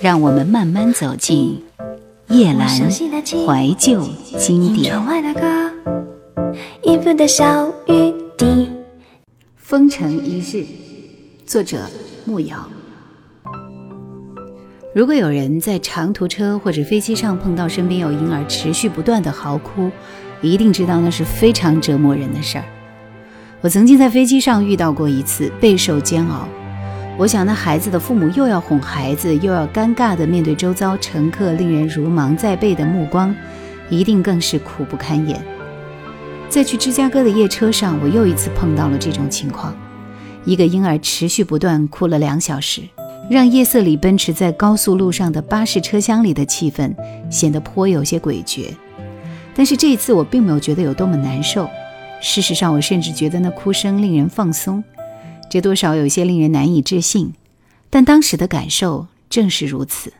让我们慢慢走进夜阑怀旧经典。风尘一日，作者木瑶。如果有人在长途车或者飞机上碰到身边有婴儿持续不断的嚎哭，一定知道那是非常折磨人的事儿。我曾经在飞机上遇到过一次，备受煎熬。我想，那孩子的父母又要哄孩子，又要尴尬地面对周遭乘客令人如芒在背的目光，一定更是苦不堪言。在去芝加哥的夜车上，我又一次碰到了这种情况：一个婴儿持续不断哭了两小时。让夜色里奔驰在高速路上的巴士车厢里的气氛显得颇有些诡谲，但是这一次我并没有觉得有多么难受。事实上，我甚至觉得那哭声令人放松，这多少有些令人难以置信，但当时的感受正是如此。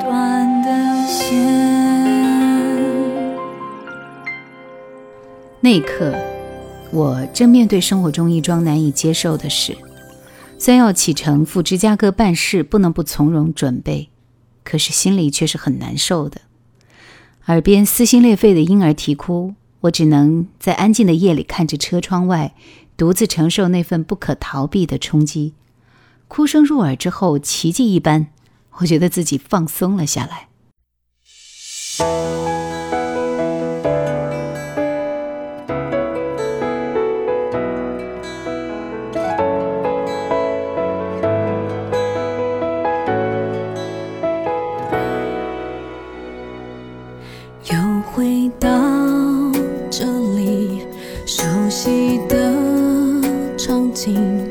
断的线。那一刻，我正面对生活中一桩难以接受的事。虽然要启程赴芝加哥办事，不能不从容准备，可是心里却是很难受的。耳边撕心裂肺的婴儿啼哭，我只能在安静的夜里看着车窗外，独自承受那份不可逃避的冲击。哭声入耳之后，奇迹一般，我觉得自己放松了下来。又回到这里熟悉的场景。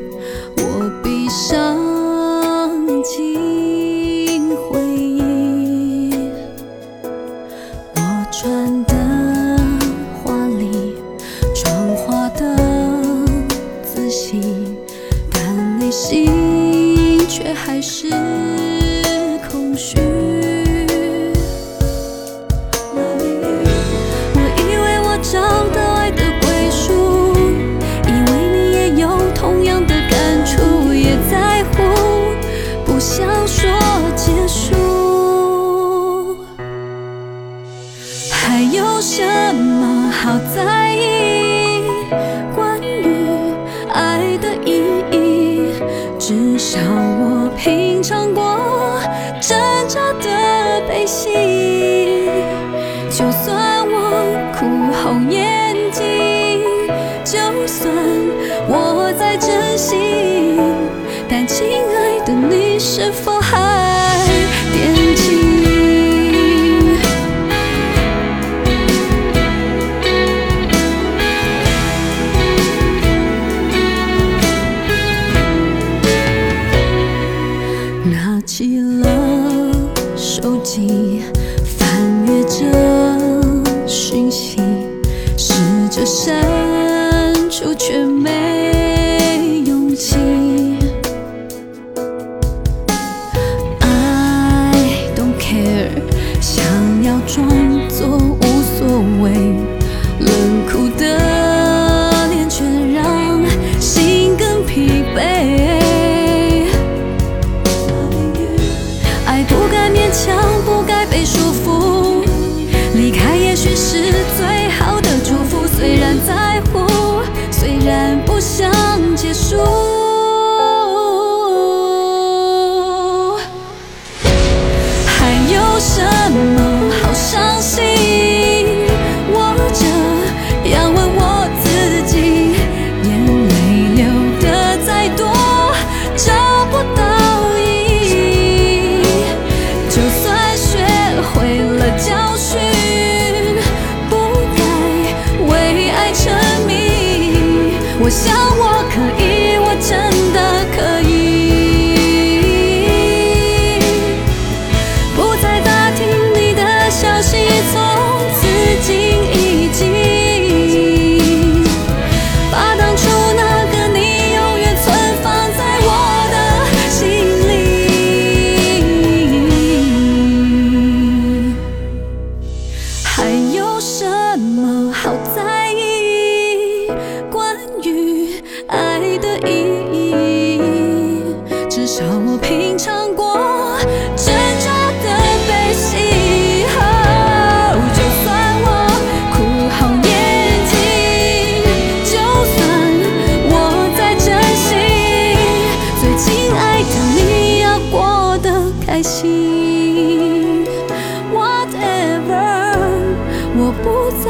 还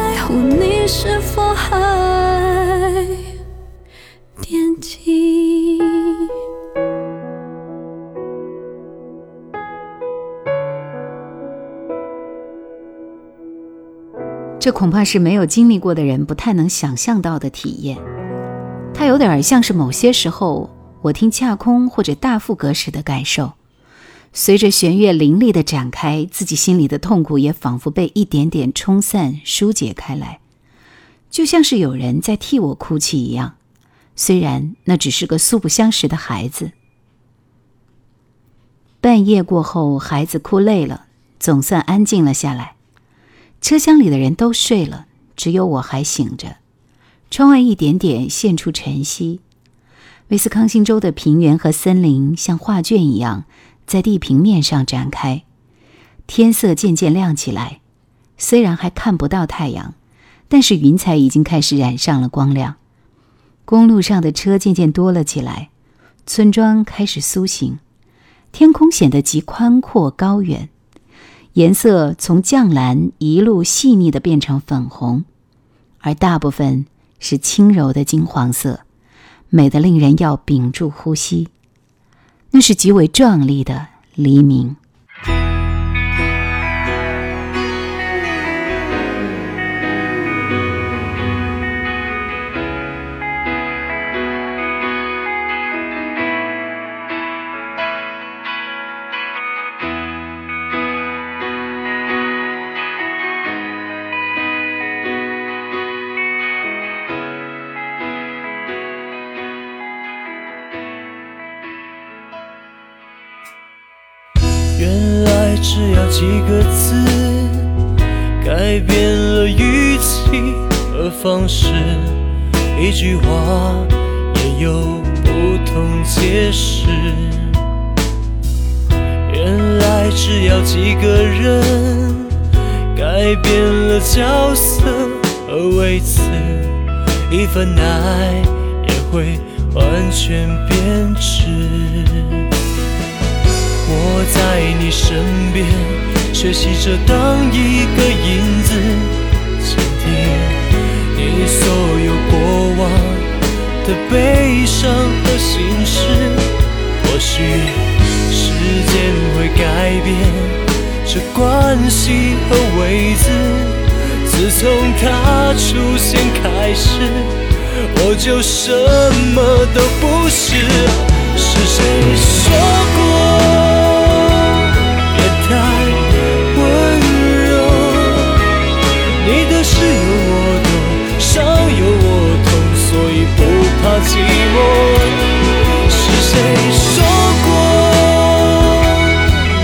在乎你是否还惦记这恐怕是没有经历过的人不太能想象到的体验。它有点像是某些时候我听恰空或者大副歌时的感受。随着弦乐凌厉的展开，自己心里的痛苦也仿佛被一点点冲散、疏解开来，就像是有人在替我哭泣一样。虽然那只是个素不相识的孩子。半夜过后，孩子哭累了，总算安静了下来。车厢里的人都睡了，只有我还醒着。窗外一点点现出晨曦，威斯康星州的平原和森林像画卷一样。在地平面上展开，天色渐渐亮起来。虽然还看不到太阳，但是云彩已经开始染上了光亮。公路上的车渐渐多了起来，村庄开始苏醒，天空显得极宽阔高远，颜色从绛蓝一路细腻的变成粉红，而大部分是轻柔的金黄色，美得令人要屏住呼吸。那是极为壮丽的黎明。几个字，改变了语气和方式，一句话也有不同解释。原来只要几个人，改变了角色和位置，一份爱也会完全变质。我在你身边，学习着当一个影子，倾听你所有过往的悲伤和心事。或许时间会改变这关系和位置，自从他出现开始，我就什么都不是。是谁说过？寂寞，是谁说过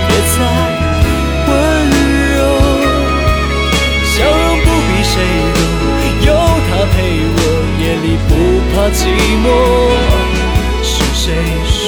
别再温柔？笑容不比谁多，有他陪我，夜里不怕寂寞。是谁说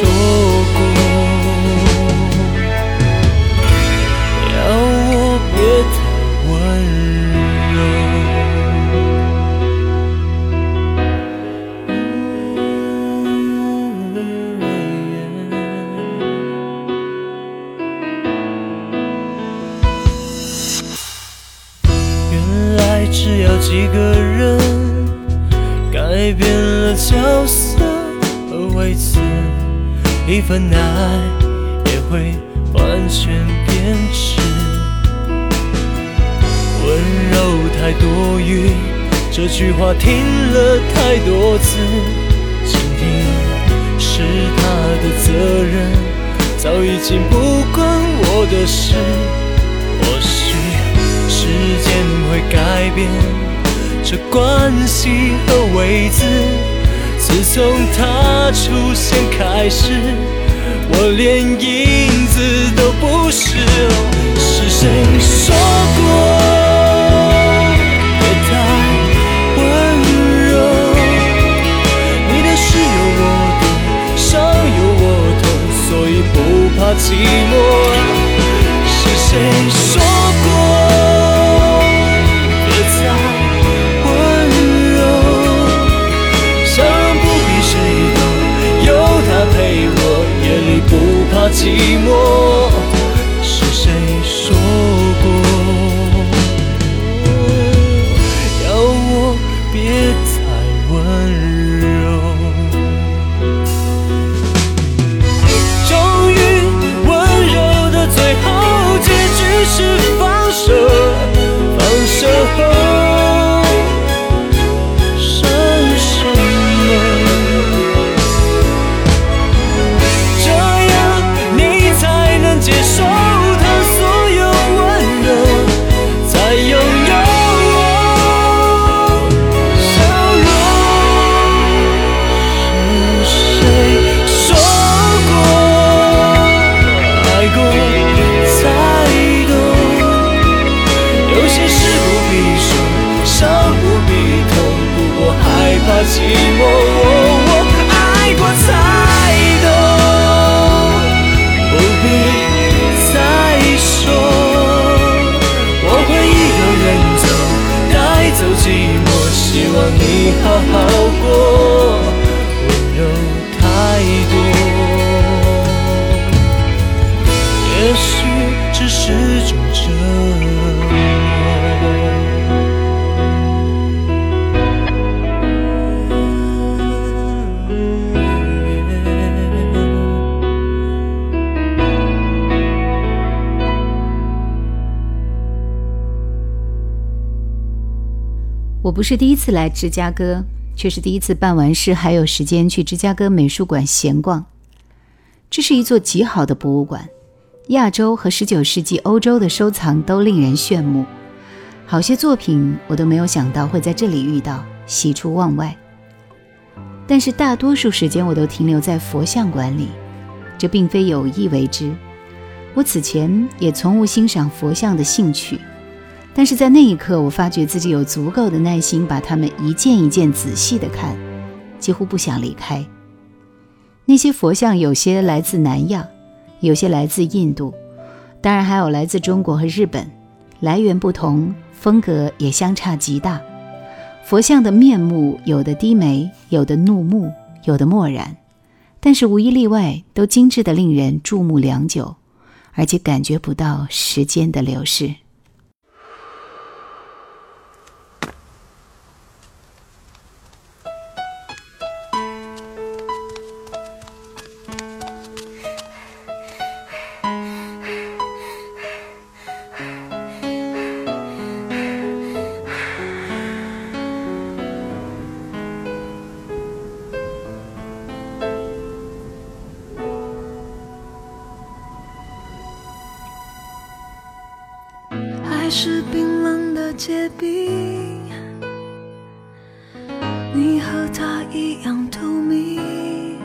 从他出现开始，我连影子都不是。是谁说过别太温柔？你的事有我懂，伤有我痛，所以不怕寂寞。是谁说？不是第一次来芝加哥，却是第一次办完事还有时间去芝加哥美术馆闲逛。这是一座极好的博物馆，亚洲和十九世纪欧洲的收藏都令人炫目，好些作品我都没有想到会在这里遇到，喜出望外。但是大多数时间我都停留在佛像馆里，这并非有意为之。我此前也从无欣赏佛像的兴趣。但是在那一刻，我发觉自己有足够的耐心，把它们一件一件仔细地看，几乎不想离开。那些佛像有些来自南亚，有些来自印度，当然还有来自中国和日本，来源不同，风格也相差极大。佛像的面目有的低眉，有的怒目，有的漠然，但是无一例外都精致的令人注目良久，而且感觉不到时间的流逝。是冰冷的结冰，你和他一样透明，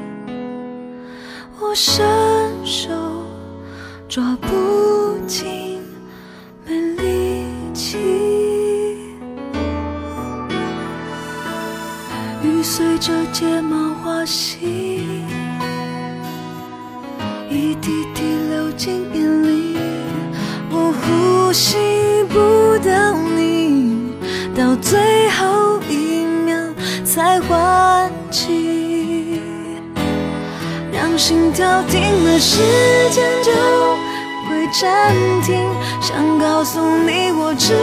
我伸手抓不紧，没力气。雨随着睫毛滑行，一滴滴流进跳停了，时间就会暂停。想告诉你，我只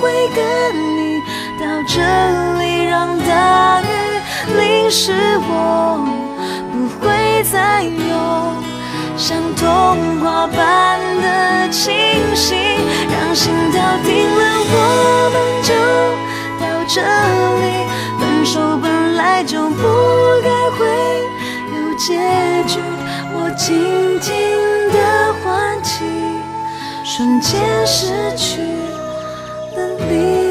会跟你到这里，让大雨淋湿我，不会再有。像童话般的清醒，让心跳停了，我们就到这里。分手本来就不该会有结局，静静的唤起，瞬间失去了力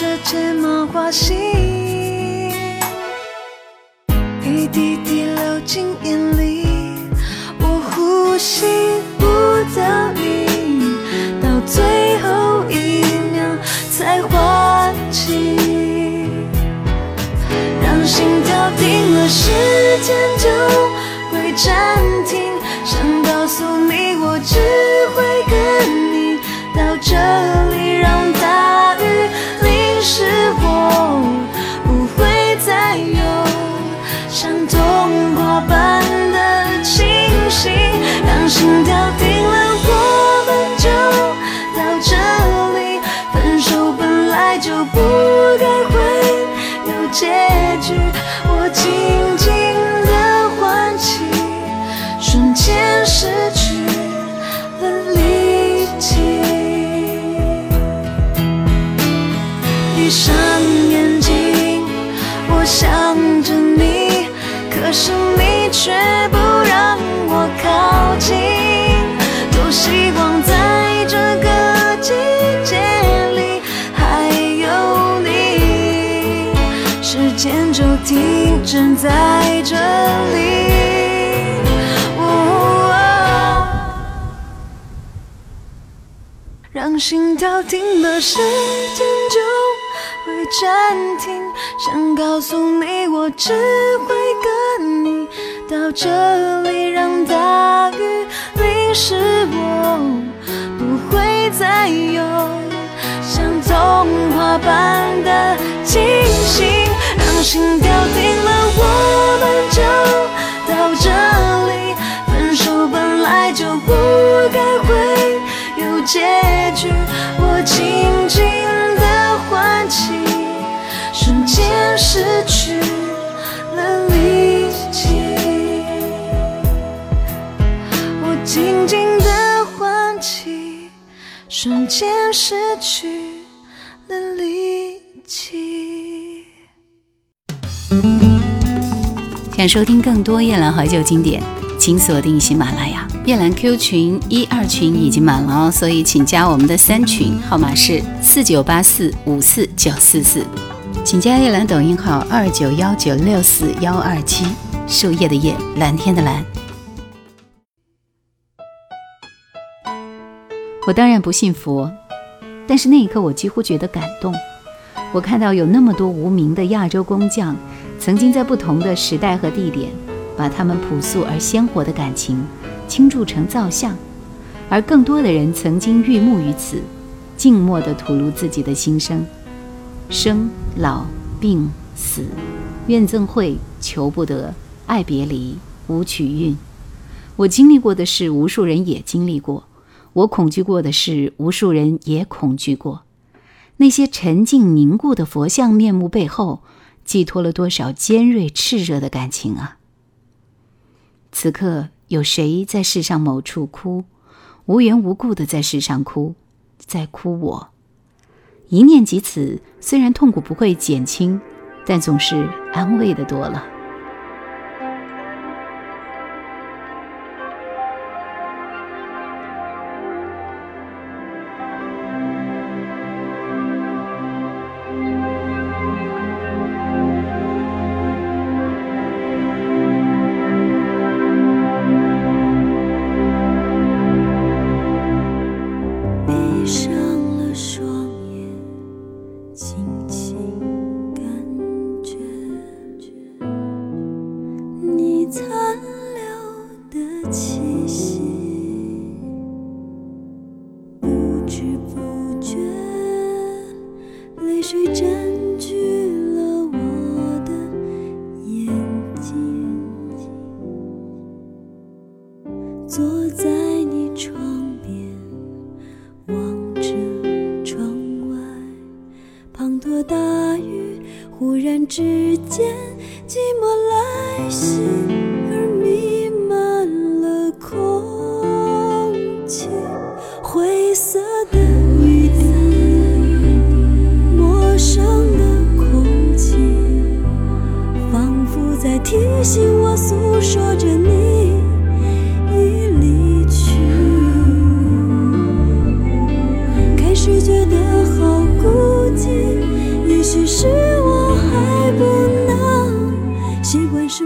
着睫毛画心。却不让我靠近。多希望在这个季节里还有你，时间就停止在这里。让心跳停了，时间就会暂停。想告诉你，我只会到这里，让大雨淋湿我，不会再有像童话般的惊醒。让心跳停了，我们就到这里。分手本来就不该会有结局，我轻轻的唤起，瞬间失去瞬间失去了力气。想收听更多夜兰怀旧经典，请锁定喜马拉雅。夜兰 Q 群一二群已经满了哦，所以请加我们的三群，号码是四九八四五四九四四。请加夜兰抖音号二九幺九六四幺二七，树叶的叶，蓝天的蓝。我当然不信佛，但是那一刻我几乎觉得感动。我看到有那么多无名的亚洲工匠，曾经在不同的时代和地点，把他们朴素而鲜活的感情倾注成造像，而更多的人曾经郁目于此，静默地吐露自己的心声：生老病死，怨憎会，求不得，爱别离，无曲韵。我经历过的事，无数人也经历过；我恐惧过的事，无数人也恐惧过。那些沉静凝固的佛像面目背后，寄托了多少尖锐炽热的感情啊！此刻，有谁在世上某处哭，无缘无故的在世上哭，在哭我？一念及此，虽然痛苦不会减轻，但总是安慰的多了。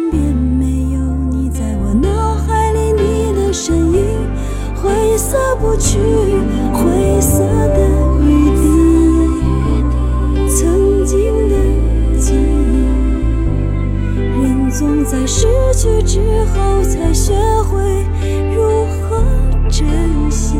身边没有你，在我脑海里你的身影，灰色不去，灰色的雨滴，曾经的记忆。人总在失去之后才学会如何珍惜。